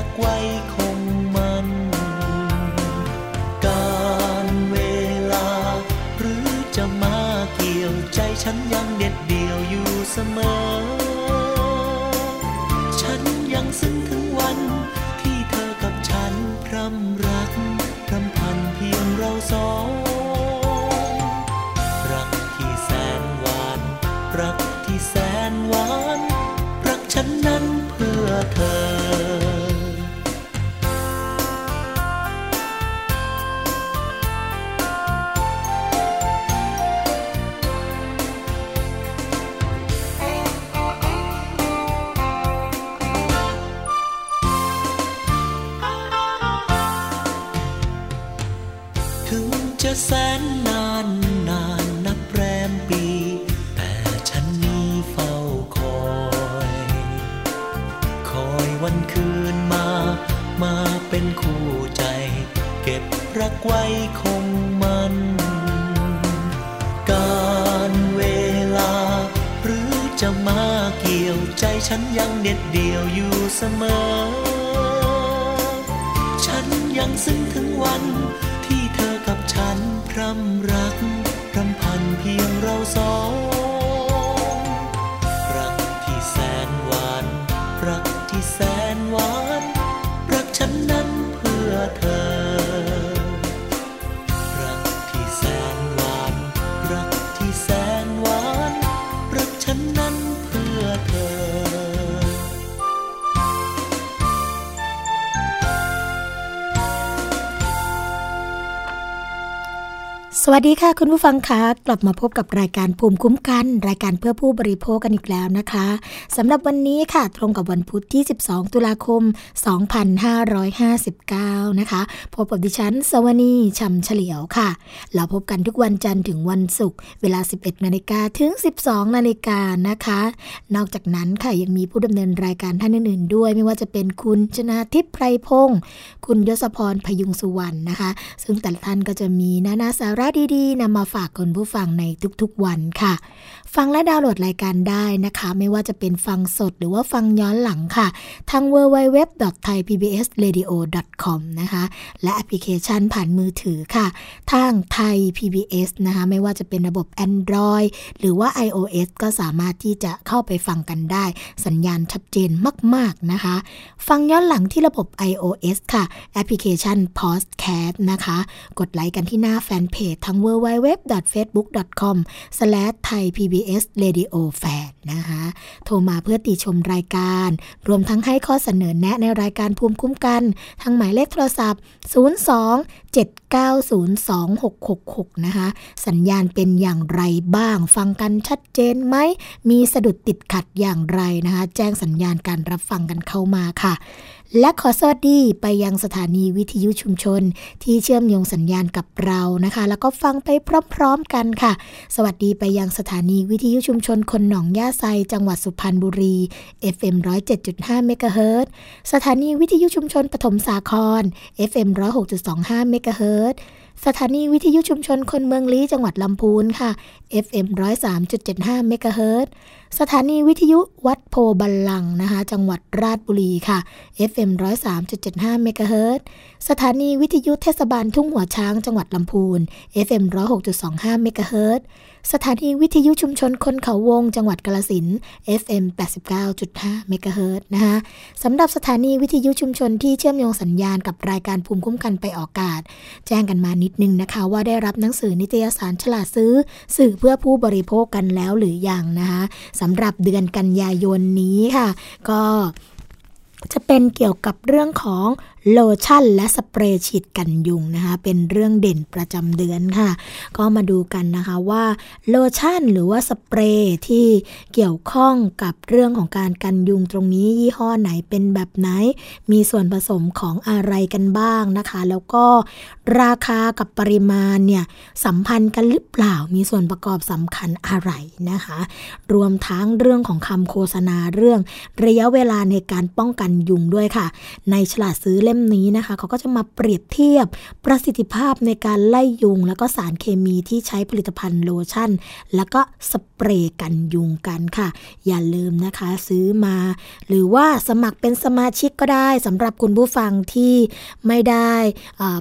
ักไว้คงมัน การเวลา หรือจะมาเกี่ยวใจฉันยังเด็ดเดี่ยวอยู่เสมอ รัก วัสดีค่ะ คุณผู้ฟังคะกลับมาพบกับรายการภูมิคุ้มกัน รายการเพื่อผู้บริโภคกันอีกแล้วนะคะสำหรับวันนี้ค่ะ ตรงกับวันพุธที่ 12 ตุลาคม 2559 นะคะ พบกับดิฉันสวนีชัมเฉลียวค่ะ เราพบกันทุกวันจันทร์ถึงวันศุกร์เวลา 11 นาฬิกาถึง 12 นาฬิกานะคะ นอกจากนั้นค่ะยังมีผู้ดำเนินรายการท่านอื่นๆ ด้วย ไม่ว่าจะเป็นคุณชนาทิพย์ไพรพงศ์คุณยศพรพยุงสุวรรณนะคะ ซึ่งแต่ละท่านก็จะมีนานาสาระดีๆนำมาฝากคุณผู้ฟังในทุกๆวันค่ะฟังและดาวน์โหลดรายการได้นะคะ ไม่ว่าจะเป็นฟังสดหรือว่าฟังย้อนหลังค่ะ ทาง www.thaipbsradio.com นะคะ และแอปพลิเคชันผ่านมือถือค่ะ ทางไทย PBS นะคะ ไม่ว่าจะเป็นระบบ Android หรือว่า iOS ก็สามารถที่จะเข้าไปฟังกันได้ สัญญาณชัดเจนมาก ๆ นะคะ ฟังย้อนหลังที่ระบบ iOS ค่ะ แอปพลิเคชัน Podcast นะคะ กดไลค์กันที่หน้าแฟนเพจทาง PBS Radio Fan นะคะ โทรมาเพื่อติชมรายการ รวมทั้งให้ข้อเสนอแนะในรายการภูมิคุ้มกัน ทางหมายเลขโทรศัพท์ 02 7902666 นะคะ สัญญาณเป็นอย่างไรบ้าง ฟังกันชัดเจนไหม มีสะดุดติดขัดอย่างไรนะคะ แจ้งสัญญาณการรับฟังกันเข้ามาค่ะ และขอสวัสดีไปยังสถานีวิทยุชุมชน ที่เชื่อมโยงสัญญาณกับเรานะคะ แล้วก็ฟังไปพร้อมๆกันค่ะ สวัสดีไปยังสถานีวิทยุชุมชนคนหนองย่าไซ จังหวัดสุพรรณบุรี FM 107.5เมกะเฮิรตสถานีวิทยุชุมชนปฐมสาคร FM 106.25เมกะเฮิรตสถานีวิทยุชุมชนคนเมืองลี้จังหวัดลำพูนค่ะ FM 103.75เมกะเฮิรตสถานีวิทยุวัดโพบัลลังนะคะ จังหวัดราชบุรีค่ะ FM 103.75เมกะเฮิรตสถานีวิทยุเทศบาลทุ่งหัวช้างจังหวัดลำพูน FM 106.25เมกะเฮิรตสถานีวิทยุชุมชนคนเขาวง จังหวัดกาลสิน FM 89.5เมกะเฮิรตนะคะสำหรับสถานีวิทยุชุมชนที่เชื่อมโยงสัญญาณกับรายการภูมิคุ้มกันไปออกอากาศ แจ้งกันมานิดนึงนะคะ ว่าได้รับหนังสือนิตยสารฉลาดซื้อสื่อเพื่อผู้บริโภคกันแล้วหรืออยังนะคะสำหรับเดือนกันยายนนี้ค่ะ ก็จะเป็นเกี่ยวกับเรื่องของ โลชั่นและสเปรย์ฉีดกันยุงนะคะ เป็นเรื่องเด่นประจำเดือนค่ะ ก็มาดูกันนะคะว่าโลชั่นหรือว่าสเปรย์ที่เกี่ยวข้องกับเรื่องของการกันยุงตรงนี้ยี่ห้อไหนเป็นแบบไหน มีส่วนผสมของอะไรกันบ้างนะคะ แล้วก็ราคากับปริมาณเนี่ยสัมพันธ์กันหรือเปล่ามีส่วนประกอบสำคัญอะไรนะคะ รวมทั้งเรื่องของคำโฆษณาเรื่อง ระยะเวลาในการป้องกันยุงด้วยค่ะ ในฉลาดซื้อเล่มนี้นะคะเขาก็จะมาเปรียบเทียบประสิทธิภาพในการไล่ยุง แล้วก็สารเคมีที่ใช้ผลิตภัณฑ์โลชั่น แล้วก็สเปรย์กันยุงกันค่ะ อย่าลืมนะคะซื้อมา หรือว่าสมัครเป็นสมาชิกก็ได้สำหรับคุณผู้ฟังที่ไม่ได้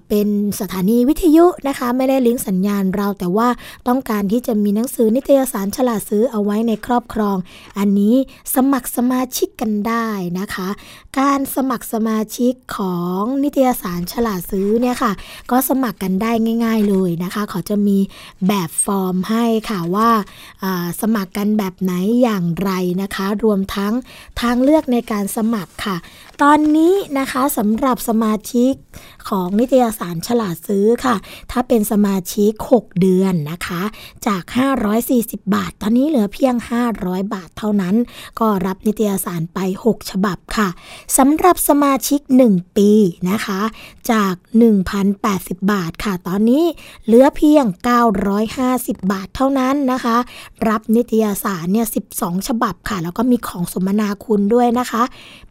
เป็นสถานีวิทยุนะคะ ไม่ได้ลิงก์สัญญาณเรา แต่ว่าต้องการที่จะมีหนังสือนิตยสารฉลาดซื้อเอาไว้ในครอบครอง อันนี้สมัครสมาชิกกันได้นะคะ การสมัครสมาชิกของนิตยสารฉลาดซื้อเนี่ยค่ะ ก็สมัครกันได้ง่าย ๆเลยนะคะเขาจะมีแบบฟอร์มให้ค่ะว่าสมัครกันแบบไหนอย่างไรนะคะ รวมทั้งทางเลือกในการสมัครค่ะ ตอนนี้นะคะสำหรับสมาชิกของนิตยสารฉลาดซื้อค่ะ ถ้าเป็นสมาชิก 6 เดือนนะคะ จาก 540 บาท ตอนนี้เหลือเพียง 500 บาทเท่านั้น ก็รับนิตยสารไป 6 ฉบับค่ะสำหรับสมาชิก 1 ปีนะคะ จาก 1,080 บาทค่ะ ตอนนี้เหลือเพียง 950 บาทเท่านั้นนะคะ รับนิตยสารเนี่ย 12 ฉบับค่ะ แล้วก็มีของสมนาคุณด้วยนะคะ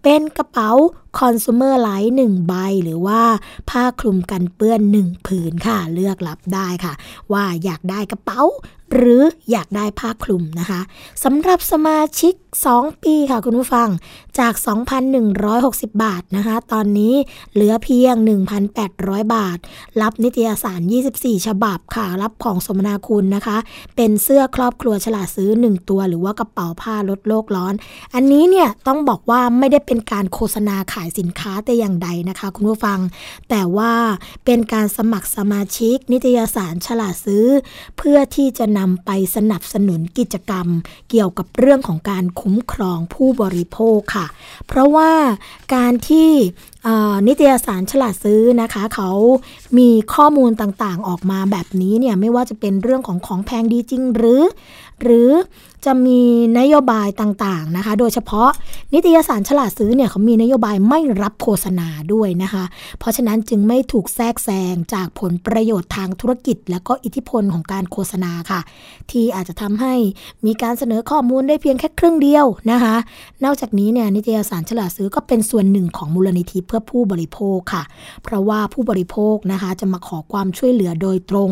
เป็นกระเป๋าคอน sumer light 1ใบ หรือว่าผ้าคลุมกันเปื้อน1ผืนค่ะ เลือกรับได้ค่ะ ว่าอยากได้กระเป๋าหรืออยากได้ผ้าคลุมนะคะสำหรับสมาชิก 2 ปีค่ะคุณผู้ฟังจาก 2,160 บาทนะคะ ตอนนี้เหลือเพียง 1,800 บาท รับนิตยสาร 24 ฉบับค่ะ รับของสมนาคุณนะคะ เป็นเสื้อครอบครัวฉลาดซื้อ 1 ตัว หรือว่ากระเป๋าผ้าลดโลกร้อน อันนี้เนี่ยต้องบอกว่าไม่ได้เป็นการโฆษณาขายสินค้าแต่อย่างใดนะคะ คุณผู้ฟัง แต่ว่าเป็นการสมัครสมาชิกนิตยสารฉลาดซื้อ เพื่อที่จะนำไปสนับสนุนกิจกรรม เกี่ยวกับเรื่องของการคุ้มครองผู้บริโภคค่ะ เพราะว่าการที่นิตยสารฉลาดซื้อนะคะ เขามีข้อมูลต่างๆออกมาแบบนี้เนี่ยไม่ว่าจะเป็นเรื่องของของแพงดีจริงหรือ หรือ จะมีนโยบายต่างๆนะคะ โดยเฉพาะนิตยสารฉลาดซื้อเนี่ยเขามีนโยบายไม่รับโฆษณาด้วยนะคะ เพราะฉะนั้นจึงไม่ถูกแทรกแซงจากผลประโยชน์ทางธุรกิจ และก็อิทธิพลของการโฆษณาค่ะ ที่อาจจะทำให้มีการเสนอข้อมูลได้เพียงแค่ครึ่งเดียวนะคะ นอกจากนี้เนี่ยนิตยสารฉลาดซื้อก็เป็นส่วนหนึ่งของมูลนิธิเพื่อผู้บริโภคค่ะ เพราะว่าผู้บริโภคนะคะจะมาขอความช่วยเหลือโดยตรง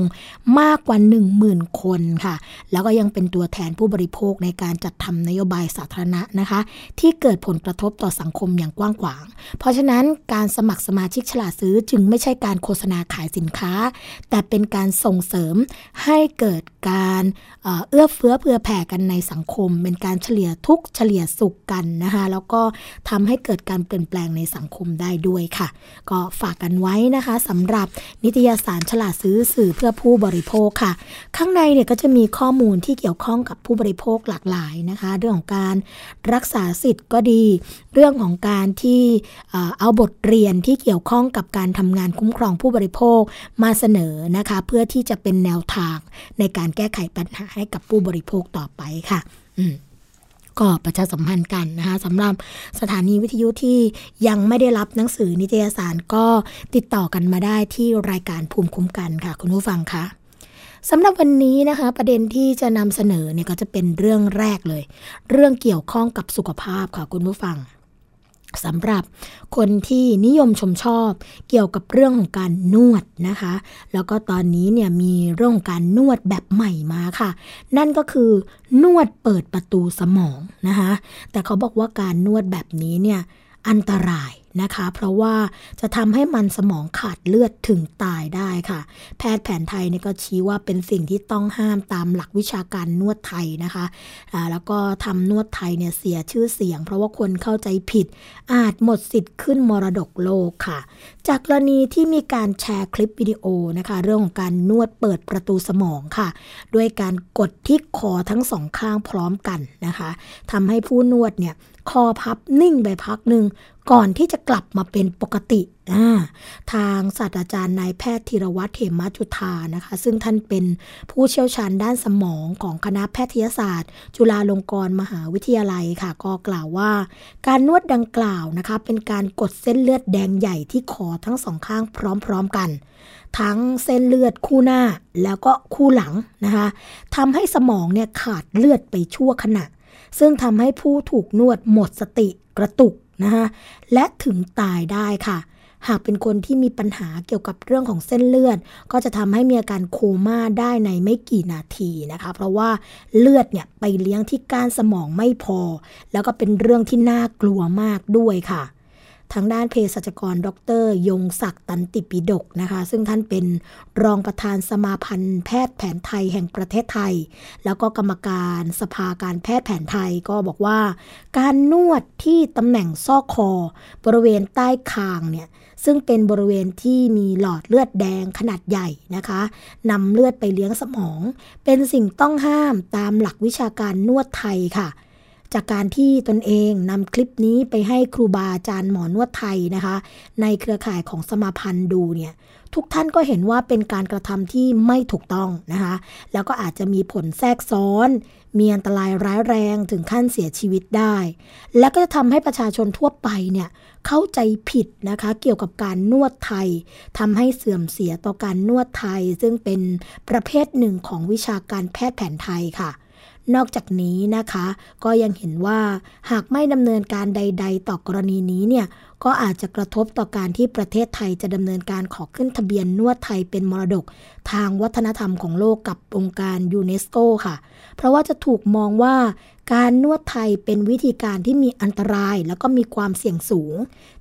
มากกว่า 10,000 คนค่ะ แล้วก็ยังเป็นตัวแทนผู้บริโภคในการจัดทำนโยบายสาธารณะนะคะ ที่เกิดผลกระทบต่อสังคมอย่างกว้างขวาง เพราะฉะนั้นการสมัครสมาชิกฉลาดซื้อจึงไม่ใช่การโฆษณาขายสินค้า แต่เป็นการส่งเสริมให้เกิดการเอื้อเฟื้อเผื่อแผ่กันในสังคม เป็นการเฉลี่ยทุกเฉลี่ยสุขกันนะคะแล้วก็ทำให้เกิดการเปลี่ยนแปลงในสังคมได้ด้วยค่ะ ก็ฝากกันไว้นะคะสำหรับนิตยสารฉลาดซื้อสื่อเพื่อผู้บริโภคค่ะ ข้างในเนี่ยก็จะมีข้อมูลที่เกี่ยวข้องกับผู้บริโภคหลากหลายนะคะ เรื่องของการรักษาสิทธิ์ก็ดี เรื่องของการที่เอาบทเรียนที่เกี่ยวข้องกับการทำงานคุ้มครองผู้บริโภคมาเสนอนะคะ เพื่อที่จะเป็นแนวทางในการแก้ไขปัญหาให้กับผู้บริโภคต่อไปค่ะ อืมก็ประชาสัมพันธ์กันนะคะสำหรับสถานีวิทยุที่ยังไม่ได้รับหนังสือนิตยสารก็ติดต่อกันมาได้ที่รายการภูมิคุ้มกันค่ะ คุณผู้ฟังคะ สำหรับวันนี้นะคะ ประเด็นที่จะนำเสนอเนี่ยก็จะเป็นเรื่องแรกเลย เรื่องเกี่ยวข้องกับสุขภาพค่ะคุณผู้ฟังสำหรับคนที่นิยมชมชอบเกี่ยวกับเรื่องของการนวดนะคะ แล้วก็ตอนนี้เนี่ยมีเรื่องของการนวดแบบใหม่มาค่ะ นั่นก็คือนวดเปิดประตูสมองนะคะ แต่เขาบอกว่าการนวดแบบนี้เนี่ยอันตราย นะคะ เพราะว่าจะทำให้มันสมองขาดเลือดถึงตายได้ค่ะ แพทย์แผนไทยนี่ก็ชี้ว่าเป็นสิ่งที่ต้องห้ามตามหลักวิชาการนวดไทยนะคะะแล้วก็ทำนวดไทยเนี่ยเสียชื่อเสียง เพราะว่าคนเข้าใจผิด อาจหมดสิทธิ์ขึ้นมรดกโลกค่ะ จากกรณีที่มีการแชร์คลิปวิดีโอนะคะ เรื่องของการนวดเปิดประตูสมองค่ะ ด้วยการกดที่คอทั้งสองข้างพร้อมกันนะคะทำให้ผู้นวดเนี่ยคอพับนิ่งไปพักหนึ่ง ก่อนที่จะกลับมาเป็นปกติ ทางศาสตราจารย์นายแพทย์ธีรวัตรเหมจุธานะคะ ซึ่งท่านเป็นผู้เชี่ยวชาญด้านสมองของคณะแพทยศาสตร์ จุฬาลงกรณ์มหาวิทยาลัยค่ะ ก็กล่าวว่า การนวดดังกล่าวนะคะ เป็นการกดเส้นเลือดแดงใหญ่ที่คอทั้งสองข้างพร้อมๆกันทั้งเส้นเลือดคู่หน้าแล้วก็คู่หลังนะคะทำให้สมองเนี่ยขาดเลือดไปชั่วขณะ ซึ่งทำให้ผู้ถูกนวดหมดสติกระตุก นะคะและถึงตายได้ค่ะ หากเป็นคนที่มีปัญหาเกี่ยวกับเรื่องของเส้นเลือด ก็จะทำให้มีอาการโคม่าได้ในไม่กี่นาทีนะคะ เพราะว่าเลือดเนี่ยไปเลี้ยงที่ก้านสมองไม่พอ แล้วก็เป็นเรื่องที่น่ากลัวมากด้วยค่ะ ทางด้านเภสัชกร ดร ยงศักดิ์ตันติปิดกนะคะ ซึ่งท่านเป็นรองประธานสมาพันธ์แพทย์แผนไทยแห่งประเทศไทย แล้วก็กรรมการสภาการแพทย์แผนไทยก็บอกว่า การนวดที่ตำแหน่งซอกคอ บริเวณใต้คางเนี่ยซึ่งเป็นบริเวณที่มีหลอดเลือดแดงขนาดใหญ่นะคะนำเลือดไปเลี้ยงสมอง เป็นสิ่งต้องห้ามตามหลักวิชาการนวดไทยค่ะ จากการที่ตนเองนำคลิปนี้ไปให้ครูบาอาจารย์หมอนวดไทยนะคะ ในเครือข่ายของสมาพันธ์ดูเนี่ยทุกท่านก็เห็นว่าเป็นการกระทำที่ไม่ถูกต้องนะคะ แล้วก็อาจจะมีผลแทรกซ้อน มีอันตรายร้ายแรงถึงขั้นเสียชีวิตได้ และก็จะทำให้ประชาชนทั่วไปเนี่ยเข้าใจผิดนะคะเกี่ยวกับการนวดไทยทำให้เสื่อมเสียต่อการนวดไทย ซึ่งเป็นประเภทหนึ่งของวิชาการแพทย์แผนไทยค่ะ นอกจากนี้นะคะ ก็ยังเห็นว่าหากไม่ดำเนินการใด ๆ ต่อกรณีนี้เนี่ยก็อาจจะกระทบต่อการที่ประเทศไทยจะดำเนินการขอขึ้นทะเบียนนวดไทยเป็นมรดก ทางวัฒนธรรมของโลกกับองค์การยูเนสโกค่ะ เพราะว่าจะถูกมองว่า การนวดไทยเป็นวิธีการที่มีอันตรายแล้วก็มีความเสี่ยงสูง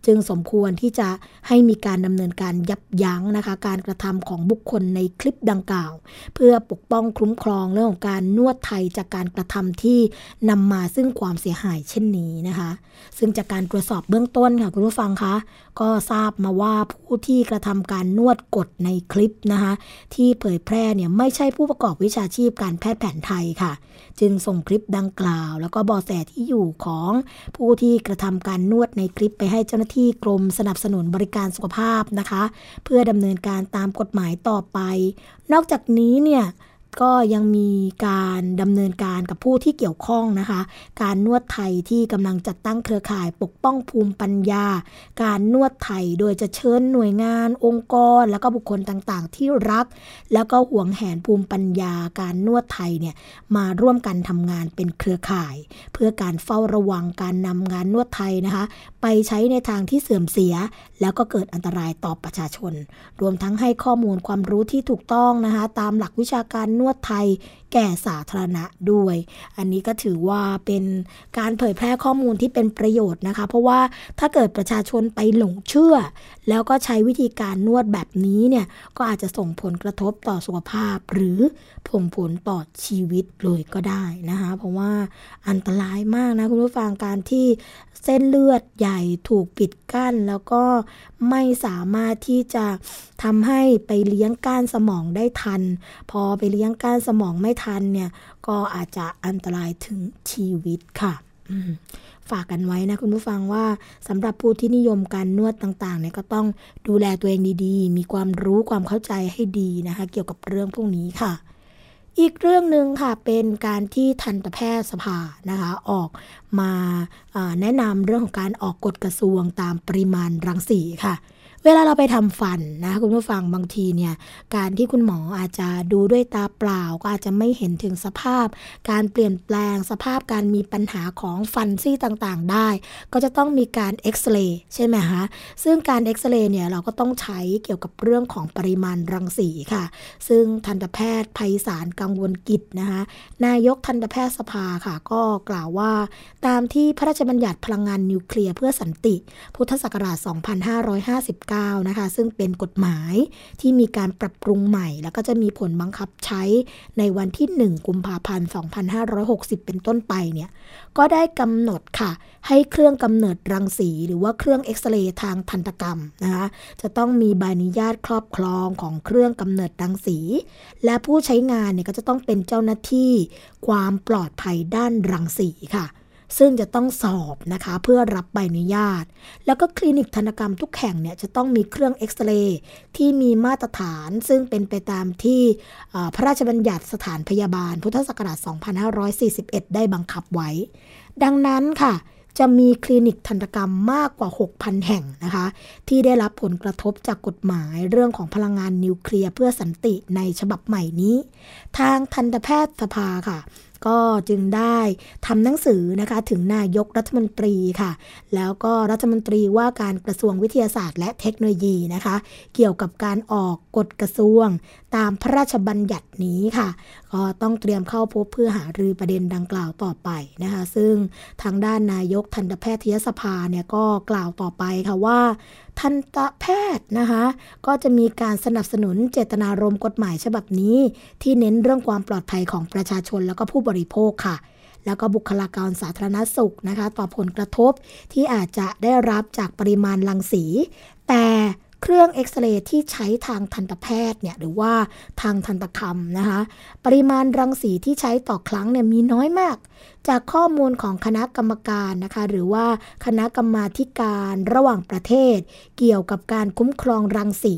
จึงสมควรที่จะให้มีการดำเนินการยับยั้งนะคะ การกระทำของบุคคลในคลิปดังกล่าว เพื่อปกป้องคุ้มครองเรื่องของการนวดไทยจากการกระทำที่นำมาซึ่งความเสียหายเช่นนี้นะคะ ซึ่งจากการตรวจสอบเบื้องต้นค่ะคุณผู้ฟังคะก็ทราบมาว่าผู้ที่กระทำการนวดกดในคลิปนะคะที่เผยแพร่เนี่ยไม่ใช่ผู้ประกอบวิชาชีพการแพทย์แผนไทยค่ะ จึงส่งคลิปดังกล่าว แล้วก็บอแสที่อยู่ของผู้ที่กระทำการนวดในคลิปไปให้เจ้าหน้าที่กรมสนับสนุนบริการสุขภาพนะคะ เพื่อดำเนินการตามกฎหมายต่อไป นอกจากนี้เนี่ย ก็ยังมีการดำเนินการกับผู้ที่เกี่ยวข้องนะคะ การนวดไทยที่กำลังจัดตั้งเครือข่ายปกป้องภูมิปัญญา การนวดไทยโดยจะเชิญหน่วยงาน องค์กร แล้วก็บุคคลต่างๆ ที่รัก แล้วก็ห่วงแหนภูมิปัญญา การนวดไทยเนี่ยมาร่วมกันทำงานเป็นเครือข่าย เพื่อการเฝ้าระวังการนำงานนวดไทยนะคะ ไปใช้ในทางที่เสื่อมเสีย แล้วก็เกิดอันตรายต่อประชาชน รวมทั้งให้ข้อมูลความรู้ที่ถูกต้องนะคะตามหลักวิชาการนวดไทย แก่สาธารณะด้วย อันนี้ก็ถือว่าเป็นการเผยแพร่ข้อมูลที่เป็นประโยชน์นะคะ เพราะว่าถ้าเกิดประชาชนไปหลงเชื่อ แล้วก็ใช้วิธีการนวดแบบนี้เนี่ยก็อาจจะส่งผลกระทบต่อสุขภาพ หรือผงผลต่อชีวิตเลยก็ได้นะคะ เพราะว่าอันตรายมากนะคุณผู้ฟังการที่เส้นเลือดใหญ่ถูกปิดกั้น แล้วก็ไม่สามารถที่จะทำให้ไปเลี้ยงก้านสมองได้ทัน พอไปเลี้ยงก้านสมองไม่ทันเนี่ยก็อาจจะอันตรายถึงชีวิตค่ะฝากกันไว้นะคุณผู้ฟังว่าสำหรับผู้ที่นิยมการนวดต่างๆเนี่ยก็ต้องดูแลตัวเองดีๆ มีความรู้ความเข้าใจให้ดีนะคะ เกี่ยวกับเรื่องพวกนี้ค่ะ อีกเรื่องหนึ่งค่ะเป็นการที่ทันตแพทยสภานะคะออกมาแนะนำเรื่องของการออกกฎกระทรวงตามปริมาณรังสีค่ะ เวลาเราไปทำฟันนะคุณผู้ฟังบางทีเนี่ยการที่คุณหมออาจจะดูด้วยตาเปล่าก็อาจจะไม่เห็นถึงสภาพ การเปลี่ยนแปลงสภาพการมีปัญหาของฟันซี่ต่างๆ ได้ ก็จะต้องมีการเอ็กซเรย์ใช่ไหมคะซึ่งการเอ็กซเรย์เนี่ยเราก็ต้องใช้เกี่ยวกับเรื่องของปริมาณรังสีค่ะ ซึ่งทันตแพทย์ภัยสารกังวลกิจนะคะนายกทันตแพทยสภาค่ะ ก็กล่าวว่า ตามที่พระราชบัญญัติพลังงานนิวเคลียร์เพื่อสันติ พุทธศักราช 2559 9 นะคะ ซึ่งเป็นกฎหมายที่มีการปรับปรุงใหม่ แล้วก็จะมีผลบังคับใช้ในวันที่ 1 กุมภาพันธ์ 2560 เป็นต้นไปเนี่ย ก็ได้กำหนดค่ะ ให้เครื่องกำเนิดรังสี หรือว่าเครื่องเอ็กซเรย์ทางทันตกรรมนะคะ จะต้องมีใบอนุญาตครอบครองของเครื่องกำเนิดรังสี และผู้ใช้งานเนี่ยก็จะต้องเป็นเจ้าหน้าที่ความปลอดภัยด้านรังสีค่ะ ซึ่งจะต้องสอบนะคะเพื่อรับใบอนุญาต แล้วก็คลินิกธนกรรมทุกแห่งเนี่ยจะต้องมีเครื่องเอ็กซเรย์ที่มีมาตรฐานซึ่งเป็นไปตามที่พระราชบัญญัติสถานพยาบาล พุทธศักราช 2541 ได้บังคับไว้ ดังนั้นค่ะจะมีคลินิกทันตกรรมมากกว่า 6,000 แห่งนะคะ ที่ได้รับผลกระทบจากกฎหมายเรื่องของพลังงานนิวเคลียร์เพื่อสันติในฉบับใหม่นี้ ทางทันตแพทยสภาค่ะ ก็จึงได้ทำหนังสือนะคะถึงนายกรัฐมนตรีค่ะ แล้วก็รัฐมนตรีว่าการกระทรวงวิทยาศาสตร์ และเทคโนโลยีนะคะ เกี่ยวกับการออกกฎกระทรวง ตามพระราชบัญญัตินี้ค่ะ ก็ต้องเตรียมเข้าพบเพื่อหารือประเด็นดังกล่าวต่อไปนะคะ ซึ่งทางด้านนายกทันตแพทยสภาเนี่ยก็กล่าวต่อไปค่ะว่า ทันตแพทย์นะคะ ก็จะมีการสนับสนุนเจตนารมณ์กฎหมายฉบับนี้ ที่เน้นเรื่องความปลอดภัยของประชาชนแล้วก็ผู้บริโภคค่ะ แล้วก็บุคลากรสาธารณสุขนะคะ ต่อผลกระทบที่อาจจะได้รับจากปริมาณรังสี แต่เครื่องเอ็กซเรย์ที่ใช้ทางทันตแพทย์เนี่ยหรือว่าทางทันตกรรมนะคะ ปริมาณรังสีที่ใช้ต่อครั้งเนี่ยมีน้อยมาก จากข้อมูลของคณะกรรมการนะคะหรือว่าคณะกรรมาการระหว่างประเทศ เกี่ยวกับการคุ้มครองรังสี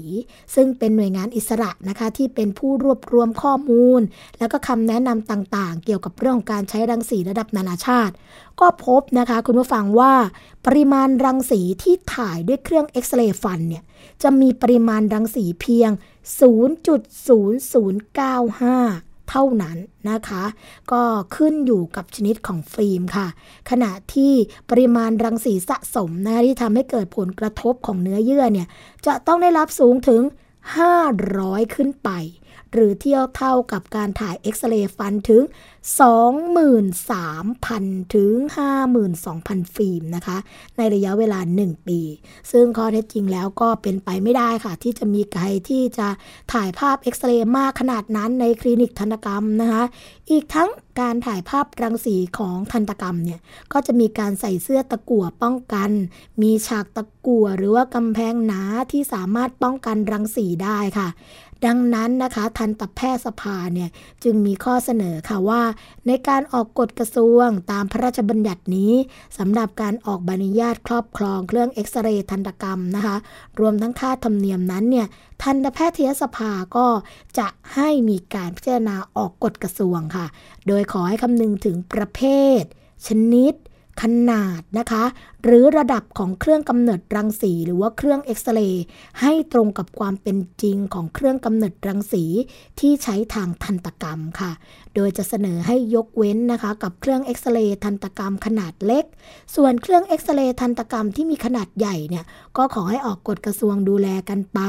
ซึ่งเป็นหน่วยงานอิสระนะคะที่เป็นผู้รวบรวมข้อมูล แล้วก็คำแนะนำต่างๆ เกี่ยวกับเรื่องของการใช้รังสีระดับนานาชาติ ก็พบนะคะคุณผู้ฟังว่า ปริมาณรังสีที่ถ่ายด้วยเครื่องเอ็กซเรย์ฟันเนี่ยจะมีปริมาณรังสีเพียง 0.0095 เท่านั้นนะคะ ก็ขึ้นอยู่กับชนิดของฟิล์มค่ะ ขณะที่ปริมาณรังสีสะสมนะที่ทำให้เกิดผลกระทบของเนื้อเยื่อเนี่ยจะต้องได้รับสูงถึง 500 ขึ้นไป หรือเทียบเท่ากับการถ่ายเอ็กซเรย์ฟันถึง 23,000 ถึง 52,000 ฟิล์มนะคะ ในระยะเวลา 1 ปี ซึ่งข้อเท็จจริงแล้วก็เป็นไปไม่ได้ค่ะ ที่จะมีใครที่จะถ่ายภาพเอ็กซเรย์มากขนาดนั้นในคลินิกทันตกรรมนะคะ อีกทั้งการถ่ายภาพรังสีของทันตกรรมเนี่ย ก็จะมีการใส่เสื้อตะกั่วป้องกัน มีฉากตะกั่วหรือว่ากำแพงหนาที่สามารถป้องกันรังสีได้ค่ะ ดังนั้นนะคะทันตแพทยสภาเนี่ยจึงมีข้อเสนอค่ะว่า ในการออกกฎกระทรวงตามพระราชบัญญัตินี้สำหรับการออกใบอนุญาตครอบครองเครื่องเอ็กซเรย์ทันตกรรมนะคะ รวมทั้งค่าธรรมเนียมนั้นเนี่ยทันตแพทยสภาก็จะให้มีการพิจารณาออกกฎกระทรวงค่ะ โดยขอให้คำนึงถึงประเภท ชนิดขนาดนะคะ หรือระดับของเครื่องกำเนิดรังสี หรือว่าเครื่องเอ็กซเรย์ให้ตรงกับความเป็นจริงของเครื่องกำเนิดรังสีที่ใช้ทางทันตกรรมค่ะ โดยจะเสนอให้ยกเว้นนะคะกับเครื่องเอ็กซเรย์ทันตกรรมขนาดเล็ก ส่วนเครื่องเอ็กซเรย์ทันตกรรมที่มีขนาดใหญ่เนี่ยก็ขอให้ออกกฎกระทรวงดูแลกันไป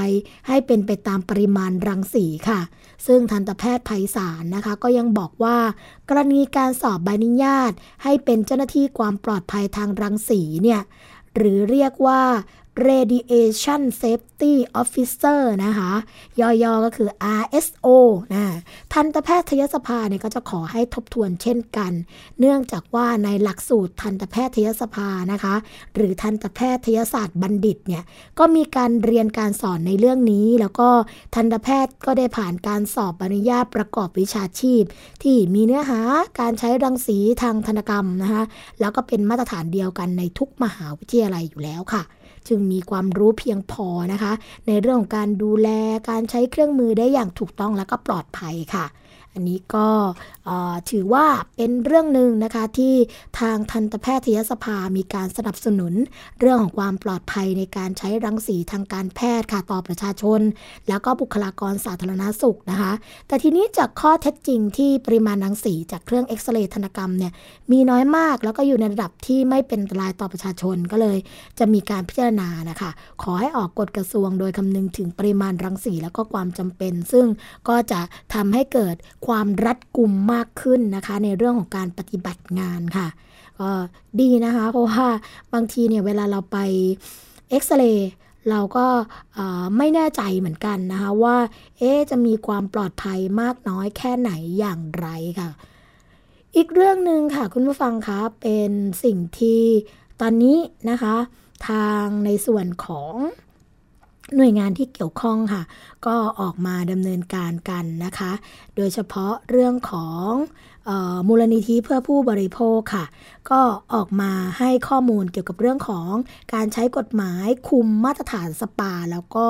ให้เป็นไปตามปริมาณรังสีค่ะ ซึ่งทันตแพทย์ไพศาลนะคะ ก็ยังบอกว่า กรณีการสอบใบอนุญาต ให้เป็นเจ้าหน้าที่ความปลอดภัยทางรังสีเนี่ยหรือเรียกว่า Radiation Safety Officer นะคะ ย่อๆก็คือ RSO นะทันตแพทยสภาเนี่ยก็จะขอให้ทบทวนเช่นกัน เนื่องจากว่าในหลักสูตรทันตแพทยสภานะคะ หรือทันตแพทยศาสตร์บัณฑิตเนี่ย ก็มีการเรียนการสอนในเรื่องนี้ แล้วก็ทันตแพทย์ก็ได้ผ่านการสอบอนุญาตประกอบวิชาชีพ ที่มีเนื้อหาการใช้รังสีทางธนกรรมนะคะ แล้วก็เป็นมาตรฐานเดียวกันในทุกมหาวิทยาลัยอยู่แล้วค่ะ จึงมีความรู้เพียงพอนะคะ ในเรื่องของการดูแลการใช้เครื่องมือได้อย่างถูกต้องและก็ปลอดภัยค่ะ อันนี้ก็ถือว่าเป็นเรื่องหนึ่งนะคะที่ทางทันตแพทยสภามีการสนับสนุน เรื่องของความปลอดภัยในการใช้รังสีทางการแพทย์ค่ะต่อประชาชน แล้วก็บุคลากรสาธารณาสุขนะคะ แต่ทีนี้จากข้อเท็จจริงที่ปริมาณรังสีจากเครื่องเอ็กซเรย์ธนกรรมเนี่ยมีน้อยมากแล้วก็อยู่ในระดับที่ไม่เป็นอันตรายต่อประชาชนก็เลย จะมีการพิจารณานะคะขอให้ออกกฎกระทรวงโดยคำนึงถึงปริมาณรังสีแล้วก็ความจำเป็น ซึ่งก็จะทำให้เกิดความรัดกุมมากขึ้นนะคะ ในเรื่องของการปฏิบัติงานค่ะก็ดีนะคะ เพราะว่าบางทีเนี่ยเวลาเราไปเอ็กซเรย์เราก็ไม่แน่ใจเหมือนกันนะคะ ว่าเอ๊จะมีความปลอดภัยมากน้อยแค่ไหนอย่างไรค่ะ อีกเรื่องหนึ่งค่ะ คุณผู้ฟังคะเป็นสิ่งที่ตอนนี้นะคะ ทางในส่วนของ หน่วยงานที่เกี่ยวข้องค่ะ ก็ออกมาดำเนินการกันนะคะ โดยเฉพาะเรื่องของออมูลนิธิเพื่อผู้บริโภคค่ะ ก็ออกมาให้ข้อมูลเกี่ยวกับเรื่องของการใช้กฎหมายคุมมาตรฐานสปา แล้วก็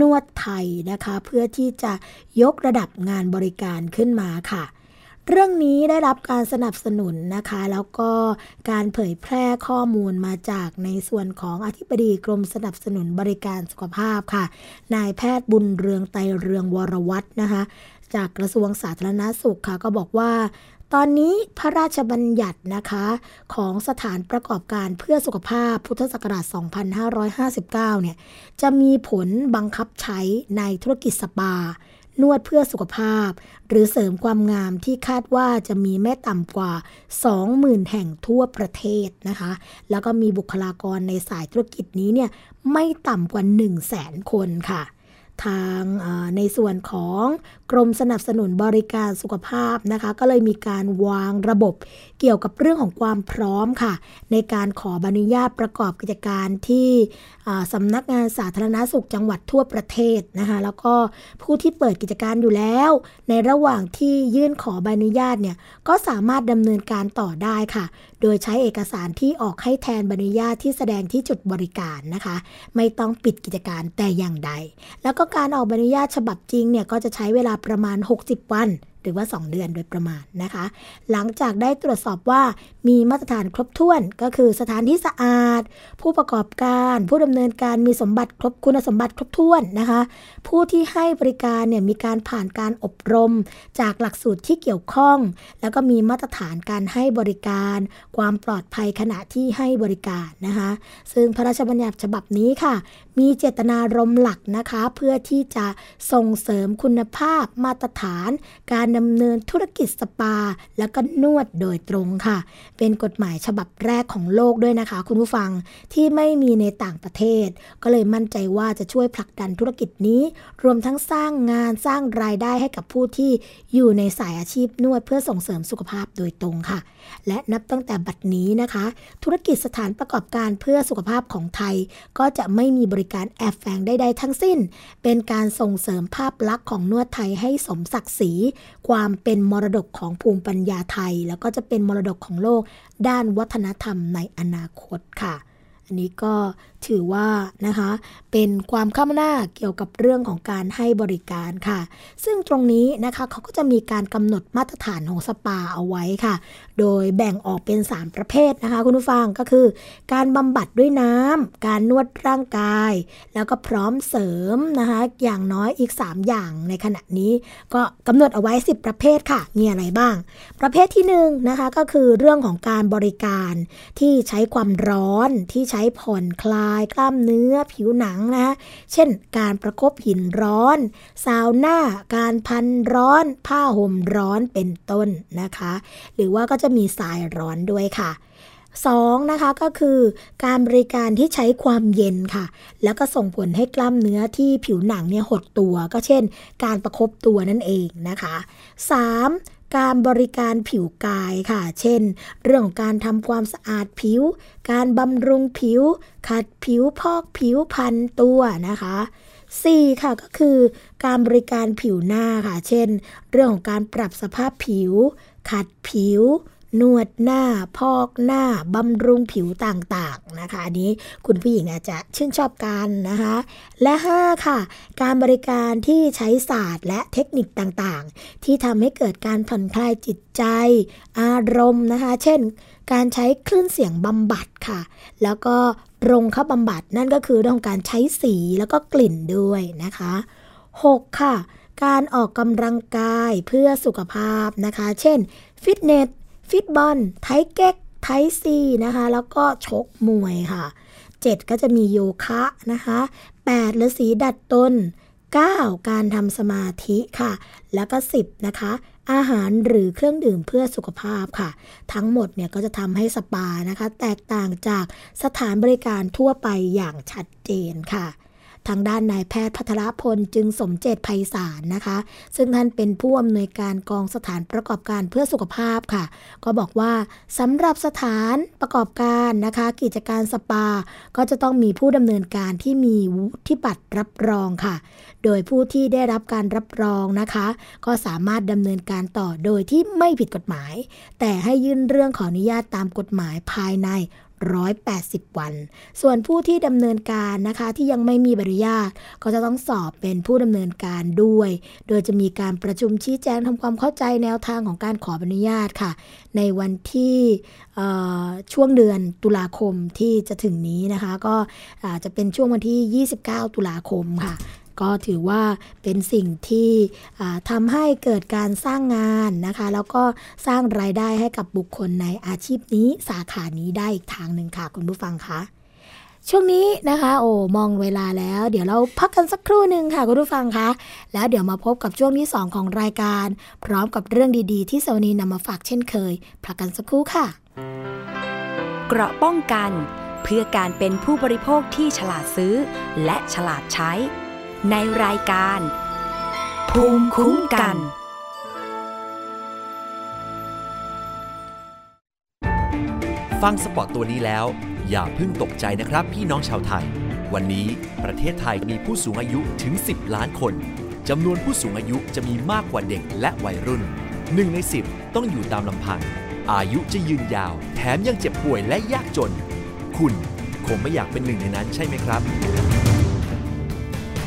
นวดไทยนะคะ เพื่อที่จะยกระดับงานบริการขึ้นมาค่ะ เรื่องนี้ได้รับการสนับสนุนนะคะ แล้วก็การเผยแพร่ข้อมูลมาจากในส่วนของอธิบดีกรมสนับสนุนบริการสุขภาพค่ะ นายแพทย์บุญเรืองไตเรืองวรวัฒนะคะ จากกระทรวงสาธารณาสุขค่ะ ก็บอกว่าตอนนี้พระราชบัญญัตินะคะของสถานประกอบการเพื่อสุขภาพพุทธศักราช 2559 เนี่ยจะมีผลบังคับใช้ในธุรกิจสปา นวดเพื่อสุขภาพ หรือเสริมความงามที่คาดว่าจะมีไม่ต่ำกว่า 20,000 แห่งทั่วประเทศนะคะ แล้วก็มีบุคลากรในสายธุรกิจนี้เนี่ยไม่ต่ำกว่า 1 0 0 0 0แสนคนค่ะทางในส่วนของกรมสนับสนุนบริการสุขภาพนะคะ ก็เลยมีการวางระบบ เกี่ยวกับเรื่องของความพร้อมค่ะ ในการขออนุญาตประกอบกิจการที่สำนักงานสาธารณาสุขจังหวัดทั่วประเทศนะคะแล้วก็ผู้ที่เปิดกิจการอยู่แล้ว ในระหว่างที่ยื่นขอใบอนุญาตเนี่ยก็สามารถดำเนินการต่อได้ค่ะ โดยใช้เอกสารที่ออกให้แทนใบอนุญาตที่แสดงที่จุดบริการนะคะ ไม่ต้องปิดกิจการแต่อย่างใด แล้วก็การออกใบอนุญาตฉบับจริงเนี่ยก็จะใช้เวลาประมาณ 60 วัน หรือว่า 2 เดือนโดยประมาณนะคะ หลังจากได้ตรวจสอบว่ามีมาตรฐานครบถ้วนก็คือสถานที่สะอาด ผู้ประกอบการ ผู้ดำเนินการมีสมบัติครบคุณสมบัติครบถ้วนนะคะ ผู้ที่ให้บริการเนี่ยมีการผ่านการอบรม จากหลักสูตรที่เกี่ยวข้อง แล้วก็มีมาตรฐานการให้บริการ ความปลอดภัยขณะที่ให้บริการนะคะ ซึ่งพระราชบัญญัติฉบับนี้ค่ะ มีเจตนารมณ์หลักนะคะ เพื่อที่จะส่งเสริมคุณภาพมาตรฐานการดำเนินธุรกิจสปา แล้วก็นวดโดยตรงค่ะ เป็นกฎหมายฉบับแรกของโลกด้วยนะคะ คุณผู้ฟังที่ไม่มีในต่างประเทศ ก็เลยมั่นใจว่าจะช่วยผลักดันธุรกิจนี้ รวมทั้งสร้างงานสร้างรายได้ให้กับผู้ที่อยู่ในสายอาชีพนวดเพื่อส่งเสริมสุขภาพโดยตรงค่ะ และนับตั้งแต่บัดนี้นะคะ ธุรกิจสถานประกอบการเพื่อสุขภาพของไทย ก็จะไม่มีบริการแอบแฝงใดๆทั้งสิ้น เป็นการส่งเสริมภาพลักษณ์ของนวดไทยให้สมศักดิ์ศรีความเป็นมรดกของภูมิปัญญาไทย แล้วก็จะเป็นมรดกของโลกด้านวัฒนธรรมในอนาคตค่ะ อันนี้ก็ ถือว่านะคะ เป็นความข้ามหน้าเกี่ยวกับเรื่องของการให้บริการค่ะ ซึ่งตรงนี้นะคะเขาก็จะมีการกำหนดมาตรฐานของสปาเอาไว้ค่ะ โดยแบ่งออกเป็น 3 ประเภทนะคะ คุณผู้ฟังก็คือ การบำบัดด้วยน้ำการนวดร่างกาย แล้วก็พร้อมเสริมนะคะ อย่างน้อยอีก 3 อย่างในขณะนี้ ก็กำหนดเอาไว้ 10 ประเภทค่ะ มีอะไรบ้าง ประเภทที่1นนะคะก็คือเรื่องของการบริการที่ใช้ความร้อนที่ใช้ผ่อนคลายายกล้ามเนื้อผิวหนังนะ เช่น การประครบหินร้อน ซาวน่า การพันร้อน ผ้าห่มร้อนเป็นต้นนะคะ หรือว่าก็จะมีสายร้อนด้วยค่ะสองนะคะก็คือการบริการที่ใช้ความเย็นค่ะ แล้วก็ส่งผลให้กล้ามเนื้อที่ผิวหนังเนี่ยหดตัว ก็เช่น การประครบตัวนั่นเองนะคะ 3. การบริการผิวกายค่ะ เช่น เรื่องของการทำความสะอาดผิว การบำรุงผิว ขัดผิวพอกผิวพันตัวนะคะ 4. ค่ะก็คือการบริการผิวหน้าค่ะ เช่น เรื่องของการปรับสภาพผิว ขัดผิว นวดหน้าพอกหน้าบำรุงผิวต่างๆนะคะ อันนี้คุณผู้หญิงอาจจะชื่นชอบกันนะคะ และ 5 ค่ะ การบริการที่ใช้ศาสตร์และเทคนิคต่างๆ ที่ทำให้เกิดการผ่อนคลายจิตใจ อารมณ์นะคะ เช่น การใช้คลื่นเสียงบำบัดค่ะ แล้วก็รงเข้าบำบัดนั่นก็คือเรื่องการใช้สีแล้วก็กลิ่นด้วยนะคะ 6. ค่ะ การออกกำลังกายเพื่อสุขภาพนะคะ เช่น ฟิตเนส fit ball ไทเก๊ก ไทซีนะคะ แล้วก็ชกมวยค่ะ 7 ก็จะมีโยคะนะคะ 8ฤาษีดัดตน 9 การทำสมาธิค่ะ แล้วก็ 10 นะคะ อาหารหรือเครื่องดื่มเพื่อสุขภาพค่ะ ทั้งหมดเนี่ยก็จะทำให้สปานะคะ แตกต่างจากสถานบริการทั่วไปอย่างชัดเจนค่ะ ทางด้านนายแพทย์พัทรพลจึงสมเจตไพศาลนะคะ ซึ่งท่านเป็นผู้อำนวยการกองสถานประกอบการเพื่อสุขภาพค่ะ ก็บอกว่าสำหรับสถานประกอบการนะคะ กิจการสปา ก็จะต้องมีผู้ดำเนินการที่มีวุฒิบัตรรับรองค่ะ โดยผู้ที่ได้รับการรับรองนะคะ ก็สามารถดำเนินการต่อโดยที่ไม่ผิดกฎหมาย แต่ให้ยื่นเรื่องขออนุญาตตามกฎหมายภายใน 180 วัน ส่วนผู้ที่ดำเนินการนะคะที่ยังไม่มีใบอนุญาต ก็จะต้องสอบเป็นผู้ดำเนินการด้วย โดยจะมีการประชุมชี้แจงทำความเข้าใจแนวทางของการขอใบอนุญาตค่ะ ในวันที่ช่วงเดือนตุลาคมที่จะถึงนี้นะคะ ก็จะเป็นช่วงวันที่ 29 ตุลาคมค่ะ ก็ถือว่าเป็นสิ่งที่ทำให้เกิดการสร้างงานนะคะ แล้วก็สร้างรายได้ให้กับบุคคลในอาชีพนี้สาขานี้ได้อีกทางหนึ่งค่ะ คุณผู้ฟังคะช่วงนี้นะคะ โอ้มองเวลาแล้ว เดี๋ยวเราพักกันสักครู่หนึ่งค่ะคุณผู้ฟังคะแล้วเดี๋ยวมาพบกับช่วงที่ 2 ของรายการ พร้อมกับเรื่องดีๆ ที่สวนีนำมาฝากเช่นเคยพักกันสักครู่ค่ะ เกราะป้องกัน เพื่อการเป็นผู้บริโภคที่ฉลาดซื้อ และฉลาดใช้ ในรายการ ภูมิคุ้มกัน ฟังสปอตตัวนี้แล้ว อย่าเพิ่งตกใจนะครับพี่น้องชาวไทย วันนี้ประเทศไทยมีผู้สูงอายุถึง 10 ล้านคนจำนวนผู้สูงอายุจะมีมากกว่าเด็กและวัยรุ่นหนึ่งใน 10 ต้องอยู่ตามลำพัง อายุจะยืนยาว แถมยังเจ็บป่วยและยากจน คุณคงไม่อยากเป็นหนึ่งในนั้นใช่ไหมครับ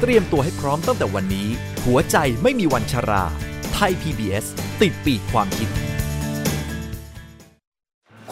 เตรียมตัวให้พร้อมตั้งแต่วันนี้ หัวใจไม่มีวันชรา ไทย PBS ติดปีกความคิด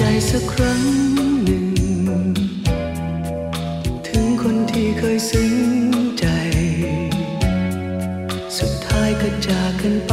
ใจสักครั้งหนึ่ง ถึงคนที่เคยซึ้งใจ สุดท้ายก็จากกันไป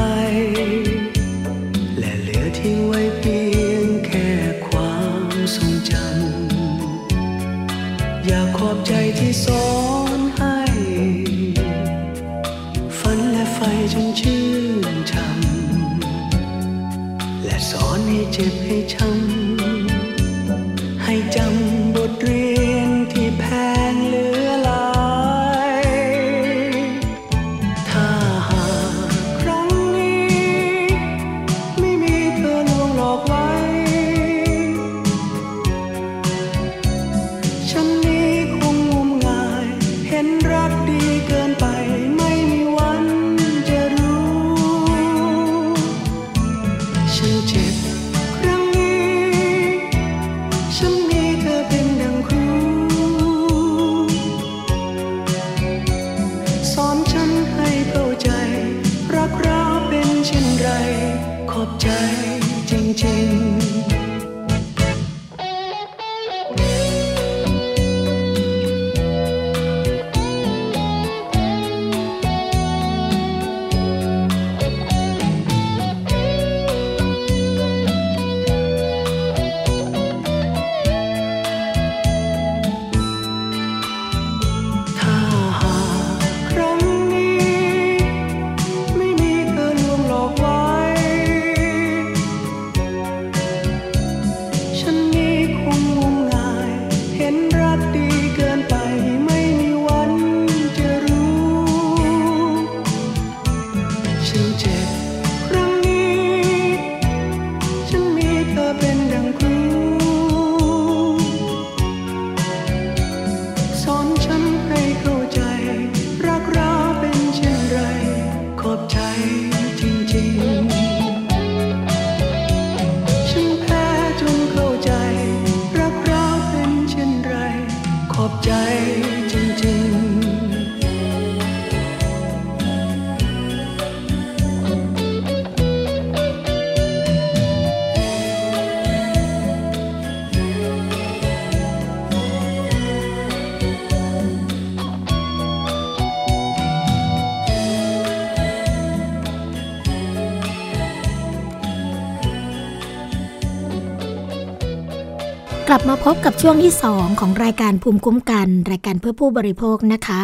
มาพบกับช่วงที่ 2 ของรายการภูมิคุ้มกัน รายการเพื่อผู้บริโภคนะคะ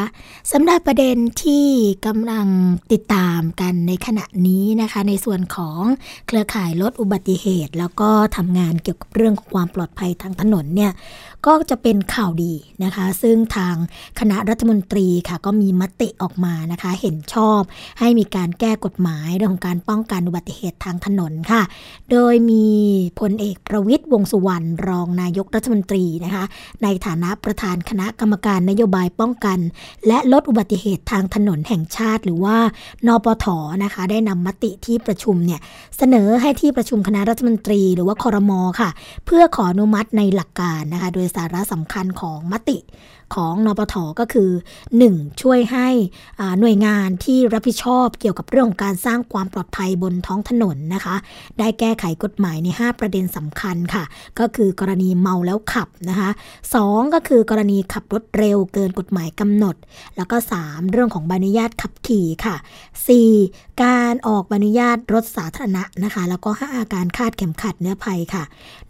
สำหรับประเด็นที่กำลังติดตามกันในขณะนี้นะคะ ในส่วนของเครือข่ายลดอุบัติเหตุ แล้วก็ทำงานเกี่ยวกับเรื่องของความปลอดภัยทางถนนเนี่ย ก็จะเป็นข่าวดีนะคะ ซึ่งทางคณะรัฐมนตรีค่ะ ก็มีมติออกมานะคะ เห็นชอบให้มีการแก้กฎหมายเรื่องของการป้องกันอุบัติเหตุทางถนนค่ะ โดยมีพลเอกประวิตยวงสุวรรณรองนายกรัฐมนตรีนะคะ ในฐานะประธานคณะกรรมการนโยบายป้องกัน และลดอุบัติเหตุทางถนนแห่งชาติ หรือว่านปทนะคะ ได้นำมติที่ประชุมเนี่ยเสนอให้ที่ประชุมคณะรัฐมนตรี หรือว่าคอรมอค่ะ เพื่อขออนุมัติในหลักการนะคะ โดยสาระสำคัญของมติ ของนปทก็คือ 1. ช่วยให้หน่วยงานที่รับผิดชอบเกี่ยวกับเรื่องของการสร้างความปลอดภัยบนท้องถนนนะคะ ได้แก้ไขกฎหมายใน 5 ประเด็นสำคัญค่ะ ก็คือกรณีเมาแล้วขับนะคะ 2 ก็คือกรณีขับรถเร็วเกินกฎหมายกำหนด แล้วก็ 3 เรื่องของใบอนุญาตขับขี่ค่ะ 4. การออกใบอนุญาตรถสาธารณะนะคะ แล้วก็ 5 การคาดเข็มขัดเนิรภัยค่ะ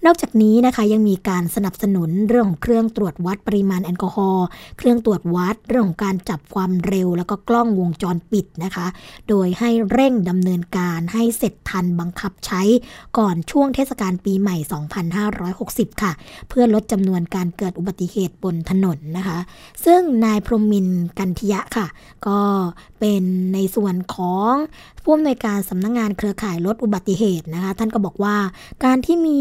นอกจากนี้นะคะยังมีการสนับสนุนเรื่องของเครื่องตรวจวัดปริมาณแอลกอฮอล์เครื่องตรวจวัดเรื่องของการจับความเร็ว แล้วก็กล้องวงจรปิดนะคะ โดยให้เร่งดำเนินการให้เสร็จทันบังคับใช้ก่อนช่วงเทศกาลปีใหม่ 2560 ค่ะ เพื่อลดจำนวนการเกิดอุบัติเหตุบนถนนนะคะ ซึ่งนายพรมินกันทิยะค่ะ ก็ เป็นในส่วนของผู้อำนวยการสำนักงงานเครือข่ายลดอุบัติเหตุนะคะ ท่านก็บอกว่าการที่มี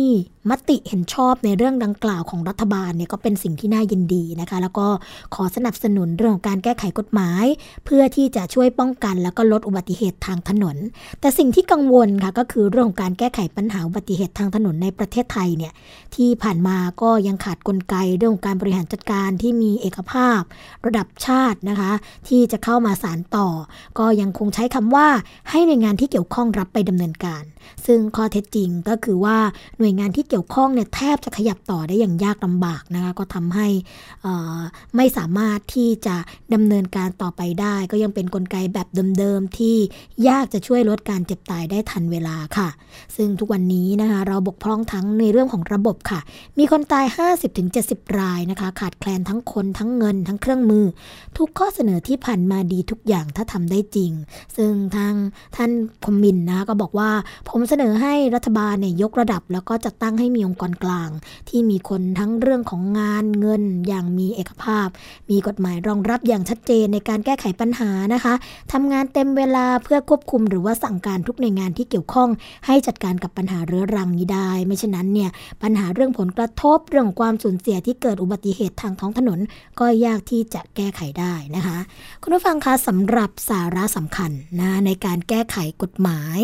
มติเห็นชอบในเรื่องดังกล่าวของรัฐบาลเนี่ยก็เป็นสิ่งที่น่ายินดีนะคะ แล้วก็ขอสนับสนุนเรื่องของการแก้ไขกฎหมาย เพื่อที่จะช่วยป้องกัน แล้วก็ลดอุบัติเหตุทางถนน แต่สิ่งที่กังวลค่ะก็คือเรื่องของการแก้ไขปัญหาอุบัติเหตุทางถนนในประเทศไทยเนี่ยที่ผ่านมาก็ยังขาดกลไกเรื่องของการบริหารจัดการที่มีเอกภาพ ระดับชาตินะคะ ที่จะเข้ามาสารต่อก็ยังคงใช้คำว่าให้หน่วยงานที่เกี่ยวข้องรับไปดำเนินการ ซึ่งข้อเท็จจริงก็คือว่าหน่วยงานที่เกี่ยวข้องเนี่ยแทบจะขยับต่อได้อย่างยากลำบากนะคะก็ทำให้ไม่สามารถที่จะดำเนินการต่อไปได้ ก็ยังเป็นนกลไกแบบเดิมๆที่ยากจะช่วยลดการเจ็บตายได้ทันเวลาค่ะ ซึ่งทุกวันนี้นะคะเราบกพร่องทั้งในเรื่องของระบบค่ะ มีคนตาย 50-70 รายนะคะ ขาดแคลนทั้งคนทั้งเงินทั้งเครื่องมือ ทุกข้อเสนอที่ผ่านมาดีทุกอย่างถ้าทำได้จริง ซึ่งทางท่านพมินนะก็บอกว่า ผมเสนอให้รัฐบาลเนี่ยยกระดับ แล้วก็จัดตั้งให้มีองค์กรกลาง ที่มีคนทั้งเรื่องของงานเงินอย่างมีเอกภาพ มีกฎหมายรองรับอย่างชัดเจนในการแก้ไขปัญหานะคะทำงานเต็มเวลาเพื่อควบคุมหรือว่าสั่งการทุกหน่วยงานที่เกี่ยวข้อง ให้จัดการกับปัญหาเรื้อรังนี้ได้ ไม่เช่นนั้นเนี่ยปัญหาเรื่องผลกระทบเรื่องความสูญเสียที่เกิดอุบัติเหตุทางท้องถนน ก็ยากที่จะแก้ไขได้นะคะ คุณผู้ฟังคะสำหรับสาระสำคัญนะในการแก้ไขกฎหมาย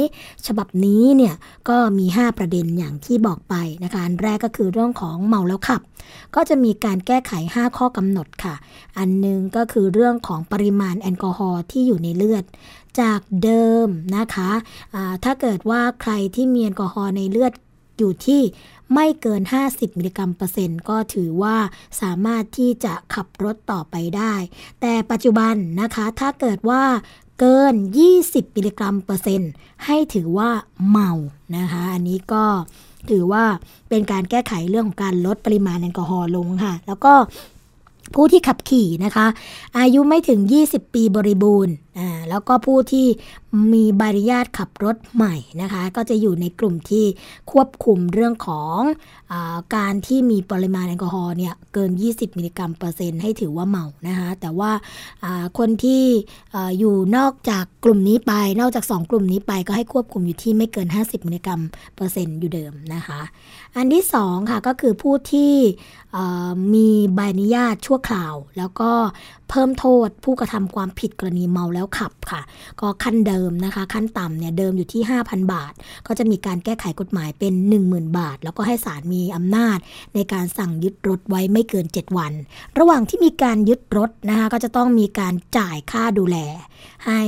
ฉบับนี้เนี่ยก็มี 5 ประเด็นอย่างที่บอกไปนะคะอันแรกก็คือเรื่องของเมาแล้วขับ ก็จะมีการแก้ไข 5 ข้อกำหนดค่ะ อันนึงก็คือเรื่องของปริมาณแอลกอฮอล์ที่อยู่ในเลือดจากเดิมนะคะะถ้าเกิดว่าใครที่มีแอลกอฮอล์ในเลือด อยู่ที่ไม่เกิน 50 มิลลิกรัมเปอร์เซ็นต์ก็ถือว่าสามารถที่จะขับรถต่อไปได้ แต่ปัจจุบันนะคะถ้าเกิดว่าเกิน 20 มิลลิกรัมเปอร์เซ็นต์ ให้ถือว่าเมานะคะ อันนี้ก็ถือว่าเป็นการแก้ไขเรื่องของการลดปริมาณแอลกอฮอล์ลงค่ะ แล้วก็ผู้ที่ขับขี่นะคะ อายุไม่ถึง 20 ปีบริบูรณ์ แล้วก็ผู้ที่มีใบอนุญาตขับรถใหม่นะคะ ก็จะอยู่ในกลุ่มที่ควบคุมเรื่องของอการที่มีปริมาณแอลกอฮอล์เนี่ยเกิน 20 มิลลิกรัมเปอร์เซ็นต์ให้ถือว่าเมานะคะ แต่ว่าคนที่ออยู่นอกจากกลุ่มนี้ไป นอกจาก 2 กลุ่มนี้ไปก็ให้ควบคุมอยู่ที่ไม่เกิน 50 มิลลิกรัมเปอร์เซ็นต์อยู่เดิมนะคะ อันที่2ค่ะก็คือผู้ที่มีใบอนุญาตชั่วคราว แล้วก็เพิ่มโทษผู้กระทำความผิดกรณีเมาแล้วขับค่ะ ก็ขั้นเดิมนะคะ ขั้นต่ำเนี่ยเดิมอยู่ที่ 5,000 บาท ก็จะมีการแก้ไขกฎหมายเป็น 10,000 บาท แล้วก็ให้ศาลมีอำนาจ ในการสั่งยึดรถไว้ไม่เกิน 7 วัน ระหว่างที่มีการยึดรถนะคะก็จะต้องมีการจ่ายค่าดูแล ให้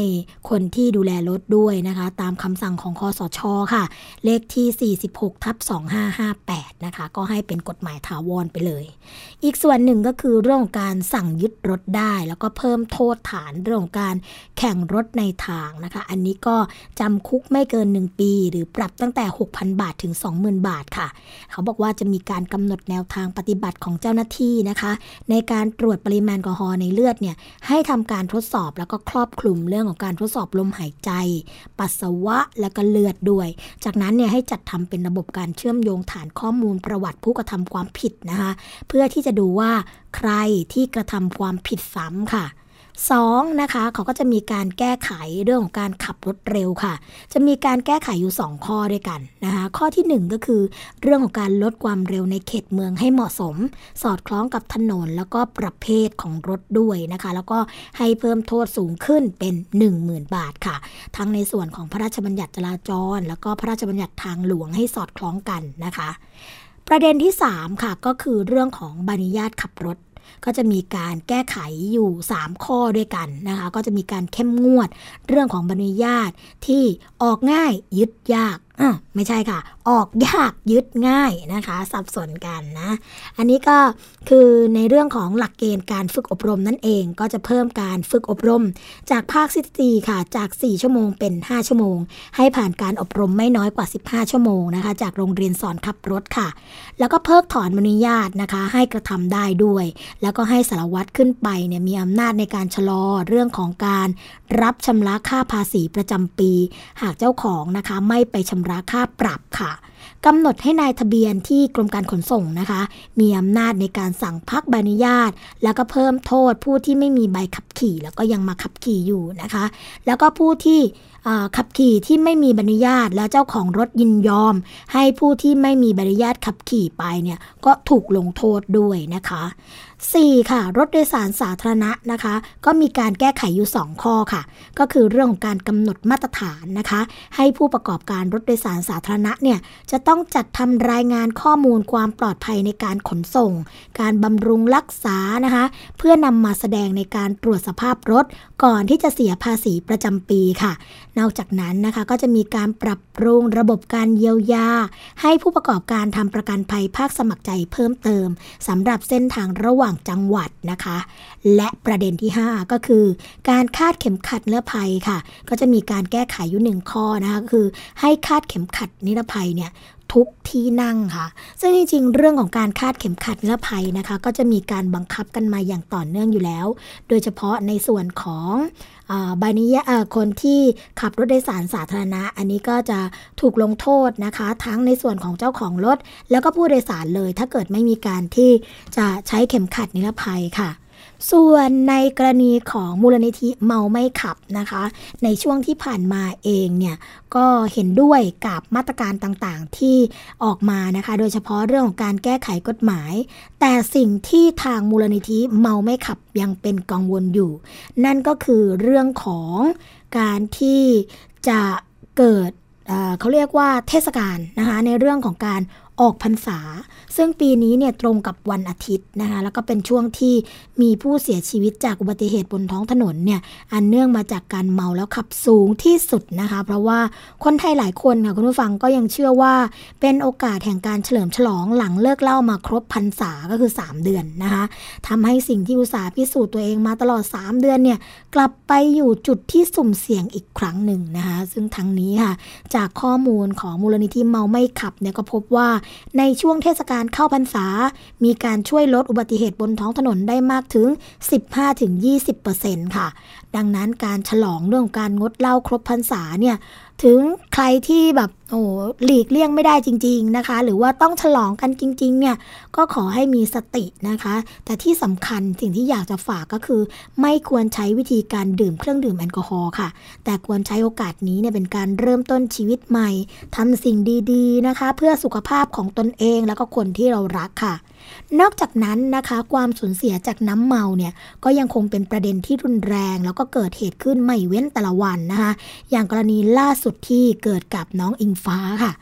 คนที่ดูแลรถด้วยนะคะ ตามคำสั่งของคอสชค่ะ เลขที่ 46ทับ2558 นะคะ ก็ให้เป็นกฎหมายถาวรไปเลย อีกส่วนหนึ่งก็คือเรื่องการสั่งยึดรถได้ แล้วก็เพิ่มโทษฐานเรื่องการแข่งรถในทางนะคะ อันนี้ก็จำคุกไม่เกิน 1 ปี หรือปรับตั้งแต่ 6,000 บาทถึง 20,000 บาทค่ะ เขาบอกว่าจะมีการกำหนดแนวทางปฏิบัติของเจ้าหน้าที่นะคะ ในการตรวจปริมาณแอลกอฮอล์ในเลือดเนี่ยให้ทำการทดสอบแล้วก็ครอบคลุมเรื่องของการทดสอบลมหายใจ ปัสสาวะและก็เลือดด้วย จากนั้นเนี่ยให้จัดทำเป็นระบบการเชื่อมโยงฐานข้อมูลประวัติผู้กระทำความผิดนะคะ เพื่อที่จะดูว่าใครที่กระทำความผิดซ้ำค่ะ 2นะคะเขาก็จะมีการแก้ไขเรื่องของการขับรถเร็วค่ะ จะมีการแก้ไขอยู่ 2 ข้อด้วยกันนะคะข้อที่ 1 ก็คือ เรื่องของการลดความเร็วในเขตเมืองให้เหมาะสม สอดคล้องกับถนนแล้วก็ประเภทของรถด้วยนะคะ แล้วก็ให้เพิ่มโทษสูงขึ้นเป็น 10,000 บาทค่ะ ทั้งในส่วนของพระราชบัญญัติจราจร แล้วก็พระราชบัญญัติทางหลวงให้สอดคล้องกันนะคะประเด็นที่ 3 ค่ะก็คือเรื่องของใบอนุญาตขับรถ ก็จะมีการแก้ไขอยู่ 3 ข้อด้วยกันนะคะ ก็จะมีการเข้มงวดเรื่องของบรรยาตที่ออกง่ายยึดยาก อะไม่ใช่ค่ะ ออกยากยึดง่ายนะคะ สับสนกันนะ อันนี้ก็คือในเรื่องของหลักเกณฑ์การฝึกอบรมนั่นเองก็จะเพิ่มการฝึกอบรม จากภาคสิตีค่ะ จาก 4 ชั่วโมงเป็น 5 ชั่วโมง ให้ผ่านการอบรมไม่น้อยกว่า 15 ชั่วโมงนะคะ จากโรงเรียนสอนขับรถค่ะ แล้วก็เพิกถอนอนุญาตนะคะ ให้กระทำได้ด้วย แล้วก็ให้สารวัตรขึ้นไปเนี่ยมีอำนาจในการชะลอเรื่องของการรับชำระค่าภาษีประจำปี หากเจ้าของนะคะไม่ไปชำระค่าปรับค่ะกำหนดให้นายทะเบียนที่กรมการขนส่งนะคะ มีอำนาจในการสั่งพักใบอนุญาต แล้วก็เพิ่มโทษผู้ที่ไม่มีใบขับขี่ แล้วก็ยังมาขับขี่อยู่นะคะ แล้วก็ผู้ที่ขับขี่ที่ไม่มีใบอนุญาต แล้วเจ้าของรถยินยอม ให้ผู้ที่ไม่มีใบอนุญาตขับขี่ไปเนี่ยก็ถูกลงโทษด้วยนะคะ 4. ค่ะ รถโดยสารสาธารณะนะคะ ก็มีการแก้ไขอยู่ 2 ข้อค่ะ ก็คือเรื่องของการกำหนดมาตรฐานนะคะ ให้ผู้ประกอบการรถโดยสารสาธารณะเนี่ยจะจะต้องจัดทำรายงานข้อมูลความปลอดภัยในการขนส่ง การบำรุงรักษานะคะ เพื่อนำมาแสดงในการตรวจสภาพรถ ก่อนที่จะเสียภาษีประจำปีค่ะ นอกจากนั้นนะคะก็จะมีการปรับปรุงระบบการเยียวยา ให้ผู้ประกอบการทำประกันภัยภาคสมัครใจเพิ่มเติมสำหรับเส้นทางระหว่างจังหวัดนะคะ และประเด็นที่ 5 ก็คือ การคาดเข็มขัดนิรภัยค่ะ ก็จะมีการแก้ไขอยู่หนึ่งข้อนะคะคือ ให้คาดเข็มขัดนิรภัยเนี่ยทุกที่นั่งค่ะ ซึ่งจริงๆ เรื่องของการคาดเข็มขัดนิรภัยนะคะ ก็จะมีการบังคับกันมาอย่างต่อเนื่องอยู่แล้ว โดยเฉพาะในส่วนของ ใบนิยคนที่ขับรถโดยสารสาธารณะ อันนี้ก็จะถูกลงโทษนะคะ ทั้งในส่วนของเจ้าของรถ แล้วก็ผู้โดยสารเลย ถ้าเกิดไม่มีการที่จะใช้เข็มขัดนิรภัยค่ะ ส่วนในกรณีของมูลนิธิเมาไม่ขับนะคะ ในช่วงที่ผ่านมาเองเนี่ยก็เห็นด้วยกับมาตรการต่างๆที่ออกมานะคะ โดยเฉพาะเรื่องของการแก้ไขกฎหมาย แต่สิ่งที่ทางมูลนิธิเมาไม่ขับยังเป็นกังวลอยู่ นั่นก็คือเรื่องของการที่จะเกิดเขาเรียกว่าเทศกาลนะคะในเรื่องของการ ออกพรรษา ซึ่งปีนี้เนี่ยตรงกับวันอาทิตย์นะคะแล้วก็เป็นช่วงที่มีผู้เสียชีวิตจากอุบัติเหตุบนท้องถนนเนี่ยอันเนื่องมาจากการเมาแล้วขับสูงที่สุดนะคะ เพราะว่าคนไทยหลายคนค่ะคุณผู้ฟังก็ยังเชื่อว่า เป็นโอกาสแห่งการเฉลิมฉลองหลังเลิกเล่ามาครบพรรษาก็คือ 3 เดือนนะคะทำให้สิ่งที่อุตสาห์พิสูจน์ตัวเองมาตลอด 3 เดือนเนี่ยกลับไปอยู่จุดที่สุ่มเสี่ยงอีกครั้งหนึ่งนะคะซึ่งทั้งนี้ค่ะจากข้อมูลของมูลนิธิเมาไม่ขับเนี่ยก็พบว่าในช่วงเทศกาลเข้าพรรษา มีการช่วยลดอุบัติเหตุบนท้องถนนได้มากถึง 15-20%ค่ะดังนั้นการฉลองเรื่องการงดเหล้าครบพรรษาเนี่ยถึงใครที่แบบโอ้หลีกเลี่ยงไม่ได้จริง ๆนะคะ หรือว่าต้องฉลองกันจริง ๆ เนี่ยก็ขอให้มีสตินะคะ แต่ที่สำคัญสิ่งที่อยากจะฝากก็คือ ไม่ควรใช้วิธีการดื่มเครื่องดื่มแอลกอฮอล์ค่ะ แต่ควรใช้โอกาสนี้เนี่ยเป็นการเริ่มต้นชีวิตใหม่ทำสิ่งดี ๆ นะคะ เพื่อสุขภาพของตนเองแล้วก็คนที่เรารักค่ะ นอกจากนั้นนะคะ ความสูญเสียจากน้ำเมาเนี่ยก็ยังคงเป็นประเด็นที่รุนแรง แล้วก็เกิดเหตุขึ้นไม่เว้นแต่ละวันนะคะ อย่างกรณีล่าสุดที่เกิดกับน้องอิงฟ้าค่ะ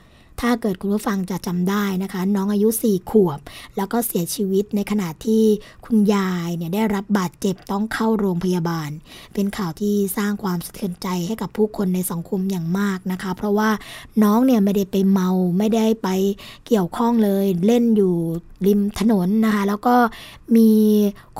ถ้าเกิดคุณผู้ฟังจะจำได้นะคะ น้องอายุ 4 ขวบ แล้วก็เสียชีวิตในขณะที่คุณยายเนี่ยได้รับบาดเจ็บต้องเข้าโรงพยาบาล เป็นข่าวที่สร้างความสะเทือนใจให้กับผู้คนในสังคมอย่างมากนะคะ เพราะว่าน้องเนี่ยไม่ได้ไปเมาไม่ได้ไปเกี่ยวข้องเลยเล่นอยู่ริมถนนนะคะ แล้วก็มี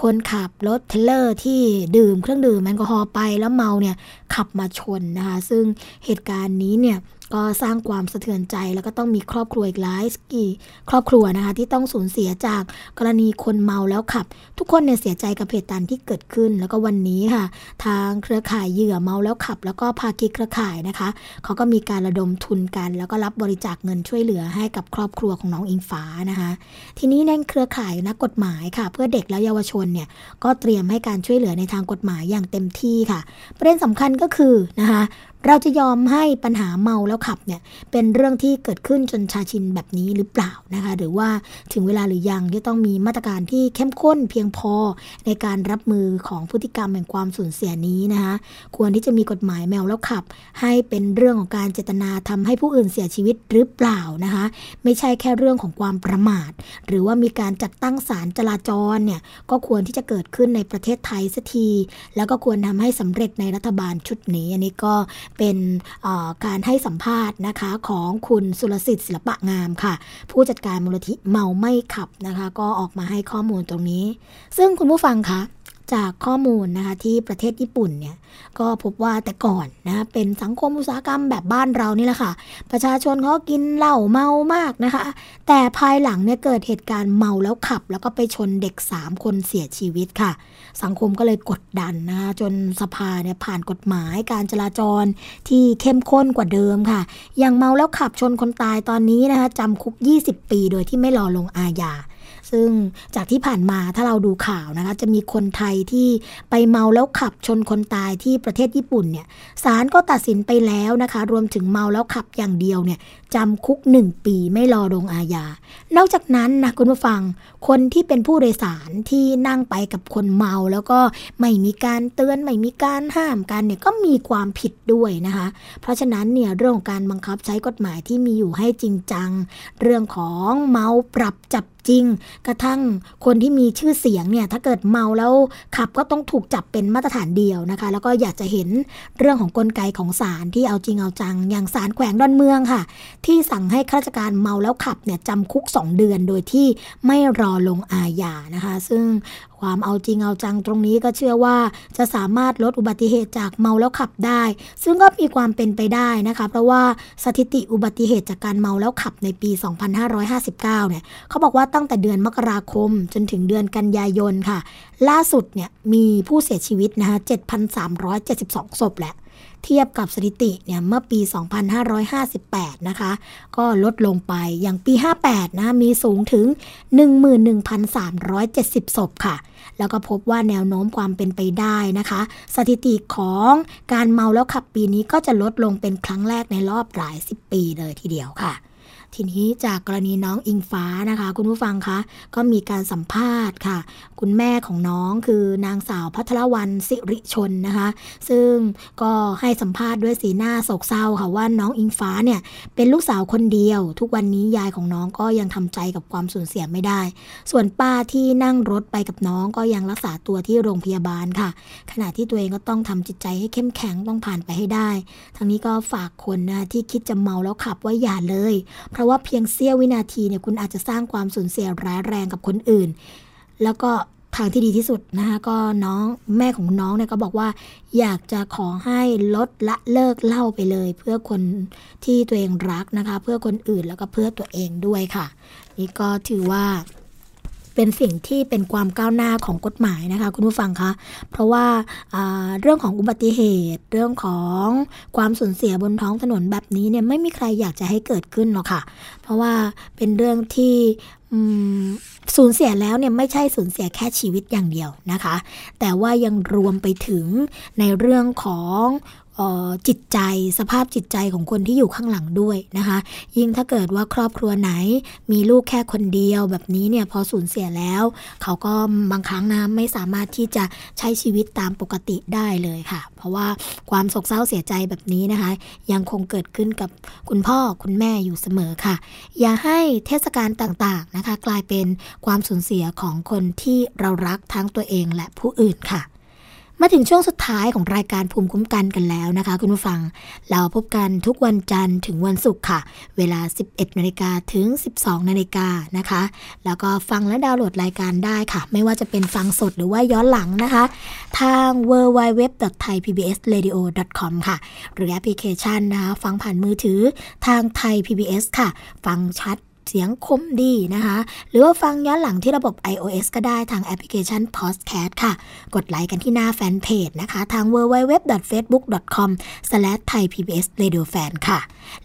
คนขับรถเทเลอร์ที่ดื่มเครื่องดื่มแอลกอฮอล์ไปแล้วเมาเนี่ยขับมาชนนะคะ ซึ่งเหตุการณ์นี้เนี่ย ก็สร้างความสะเทือนใจแล้วก็ต้องมีครอบครัวอีกหลายกี่ครอบครัวนะคะ ที่ต้องสูญเสียจากกรณีคนเมาแล้วขับ ทุกคนเนี่ยเสียใจกับเหตุการณ์ที่เกิดขึ้น แล้วก็วันนี้ค่ะ ทางเครือข่ายเหยื่อเมาแล้วขับ แล้วก็ภาคีเครือข่ายนะคะเขาก็มีการระดมทุนกัน แล้วก็รับบริจาคเงินช่วยเหลือให้กับครอบครัวของน้องอิงฟ้านะคะ ทีนี้ในเครือข่ายนักกฎหมายค่ะ เพื่อเด็กและเยาวชนเนี่ยก็เตรียมให้การช่วยเหลือในทางกฎหมายอย่างเต็มที่ค่ะ ประเด็นสำคัญก็คือนะคะ เราจะยอมให้ปัญหาเมาแล้วขับเนี่ยเป็นเรื่องที่เกิดขึ้นจนชาชินแบบนี้หรือเปล่านะคะ หรือว่าถึงเวลาหรือยังที่ต้องมีมาตรการที่เข้มข้นเพียงพอในการรับมือของพฤติกรรมแห่งความสูญเสียนี้นะคะควรที่จะมีกฎหมายแมวแล้วขับ ให้เป็นเรื่องของการเจตนาทำให้ผู้อื่นเสียชีวิตหรือเปล่านะคะ ไม่ใช่แค่เรื่องของความประมาท หรือว่ามีการจัดตั้งศาลจราจรเนี่ยก็ควรที่จะเกิดขึ้นในประเทศไทยสักที แล้วก็ควรทำให้สำเร็จในรัฐบาลชุดนี้ อันนี้ก็เป็นการให้สัมภาษณ์นะคะของคุณสุรสิทธิ์ศิลปะงามค่ะ ผู้จัดการมูลนิธิเมาไม่ขับนะคะ ก็ออกมาให้ข้อมูลตรงนี้ ซึ่งคุณผู้ฟังคะ จากข้อมูลนะคะที่ประเทศญี่ปุ่นเนี่ยก็พบว่าแต่ก่อนนะเป็นสังคมอุตสาหกรรมแบบบ้านเรานี่แหละค่ะ ประชาชนเขากินเหล้าเมามากนะคะ แต่ภายหลังเนี่ยเกิดเหตุการณ์เมาแล้วขับ แล้วก็ไปชนเด็ก 3 คนเสียชีวิตค่ะ สังคมก็เลยกดดันนะคะจนสภาเนี่ยผ่านกฎหมายการจราจรที่เข้มข้นกว่าเดิมค่ะ อย่างเมาแล้วขับชนคนตายตอนนี้นะคะจำคุก 20 ปีโดยที่ไม่รอลงอาญา ซึ่งจากที่ผ่านมาถ้าเราดูข่าวนะคะ จะมีคนไทยที่ไปเมาแล้วขับชนคนตายที่ประเทศญี่ปุ่นเนี่ยศาลก็ตัดสินไปแล้วนะคะ รวมถึงเมาแล้วขับอย่างเดียวเนี่ยจำคุกหนึ่งปีไม่รอลงอาญา นอกจากนั้นนะคุณผู้ฟัง คนที่เป็นผู้โดยสารที่นั่งไปกับคนเมาแล้วก็ไม่มีการเตือนไม่มีการห้ามกันเนี่ยก็มีความผิดด้วยนะคะ เพราะฉะนั้นเนี่ยเรื่องของการบังคับใช้กฎหมายที่มีอยู่ให้จริงจัง เรื่องของเมาปรับจับ จริง กระทั่งคนที่มีชื่อเสียงเนี่ยถ้าเกิดเมาแล้วขับก็ต้องถูกจับเป็นมาตรฐานเดียวนะคะ แล้วก็อยากจะเห็นเรื่องของกลไกของศาลที่เอาจริงเอาจัง อย่างศาลแขวงดอนเมืองค่ะ ที่สั่งให้ข้าราชการเมาแล้วขับเนี่ยจำคุก 2 เดือนโดยที่ไม่รอลงอาญานะคะ ซึ่งความเอาจริงเอาจังตรงนี้ก็เชื่อว่าจะสามารถลดอุบัติเหตุจากเมาแล้วขับได้ ซึ่งก็มีความเป็นไปได้นะคะ เพราะว่าสถิติอุบัติเหตุจากการเมาแล้วขับในปี 2559 เนี่ยเขาบอกว่าตั้งแต่เดือนมกราคมจนถึงเดือนกันยายนค่ะ ล่าสุดเนี่ยมีผู้เสียชีวิตนะคะ7,372 ศพแหละ เทียบกับสถิติเนี่ยเมื่อปี 2558 นะคะ ก็ลดลงไปอย่างปี 58 นะมีสูงถึง 11,370 ศพค่ะ แล้วก็พบว่าแนวโน้มความเป็นไปได้นะคะ สถิติของการเมาแล้วขับปีนี้ก็จะลดลงเป็นครั้งแรกในรอบหลายสิบปีเลยทีเดียวค่ะ ทีนี้จากกรณีน้องอิงฟ้านะคะ คุณผู้ฟังคะก็มีการสัมภาษณ์ค่ะ คุณแม่ของน้องคือนางสาวพัทรวรรณสิริชนนะคะ ซึ่งก็ให้สัมภาษณ์ด้วยสีหน้าโศกเศร้าค่ะว่าน้องอิงฟ้าเนี่ยเป็นลูกสาวคนเดียว ทุกวันนี้ยายของน้องก็ยังทำใจกับความสูญเสียไม่ได้ ส่วนป้าที่นั่งรถไปกับน้องก็ยังรักษาตัวที่โรงพยาบาลค่ะ ขณะที่ตัวเองก็ต้องทำจิตใจให้เข้มแข็งต้องผ่านไปให้ได้ ทั้งนี้ก็ฝากคนนะที่คิดจะเมาแล้วขับว่าอย่าเลยเพราะว่าเพียงเสี้ยววินาทีเนี่ยคุณอาจจะสร้างความสูญเสียร้ายแรงกับคนอื่น แล้วก็ทางที่ดีที่สุดนะคะก็น้องแม่ของน้องเนี่ยก็บอกว่า อยากจะขอให้ลดละเลิกเล่าไปเลย เพื่อคนที่ตัวเองรักนะคะ เพื่อคนอื่นแล้วก็เพื่อตัวเองด้วยค่ะ นี่ก็ถือว่า เป็นสิ่งที่เป็นความก้าวหน้าของกฎหมายนะคะคุณผู้ฟังคะ เพราะว่าเรื่องของอุบัติเหตุ เรื่องของความสูญเสียบนท้องถนนแบบนี้เนี่ยไม่มีใครอยากจะให้เกิดขึ้นหรอกค่ะ เพราะว่าเป็นเรื่องที่สูญเสียแล้วเนี่ยไม่ใช่สูญเสียแค่ชีวิตอย่างเดียวนะคะ แต่ว่ายังรวมไปถึงในเรื่องของ จิตใจสภาพจิตใจของคนที่อยู่ข้างหลังด้วยนะคะ ยิ่งถ้าเกิดว่าครอบครัวไหน มีลูกแค่คนเดียวแบบนี้เนี่ยพอสูญเสียแล้ว เขาก็บางครั้งนะไม่สามารถที่จะใช้ชีวิตตามปกติได้เลยค่ะ เพราะว่าความโศกเศร้าเสียใจแบบนี้นะคะ ยังคงเกิดขึ้นกับคุณพ่อคุณแม่อยู่เสมอค่ะ อย่าให้เทศกาลต่างๆนะคะ กลายเป็นความสูญเสียของคนที่เรารักทั้งตัวเองและผู้อื่นค่ะ มาถึงช่วงสุดท้ายของรายการภูมิคุ้มกันกันแล้วนะคะ คุณผู้ฟัง เราพบกันทุกวันจันทร์ถึงวันศุกร์ค่ะ เวลา 11นาฬิกาถึง 12นาฬิกานะคะ แล้วก็ฟังและดาวน์โหลดรายการได้ค่ะ ไม่ว่าจะเป็นฟังสดหรือว่าย้อนหลังนะคะ ทาง www.thaipbsradio.com ค่ะ หรือแอปพลิเคชันนะคะฟังผ่านมือถือทางไทย PBS ค่ะ ฟังชัด เสียงคมดีนะคะ หรือว่าฟังย้อนหลังที่ระบบ iOS ก็ได้ทางแอปพลิเคชัน Podcast ค่ะ กดไลค์กันที่หน้าแฟนเพจนะคะ ทาง www.facebook.com/thaipbsradiofan ค่ะ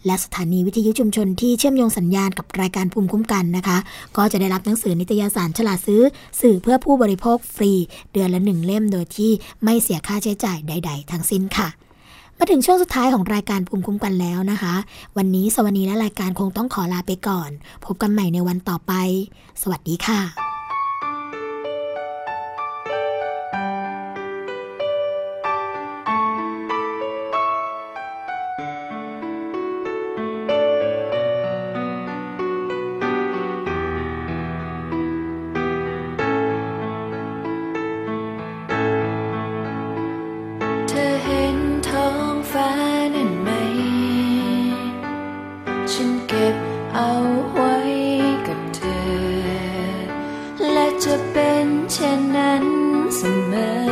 และสถานีวิทยุชุมชนที่เชื่อมโยงสัญญาณกับรายการภูมิคุ้มกันนะคะ ก็จะได้รับหนังสือนิตยสารฉลาดซื้อ สื่อเพื่อผู้บริโภคฟรี เดือนละหนึ่งเล่มโดยที่ไม่เสียค่าใช้จ่ายใด ๆ ทั้งสิ้นค่ะ มาถึงช่วงสุดท้ายของรายการภูมิคุ้มกันแล้วนะคะ วันนี้สวัสดีและรายการคงต้องขอลาไปก่อน พบกันใหม่ในวันต่อไป สวัสดีค่ะจะ better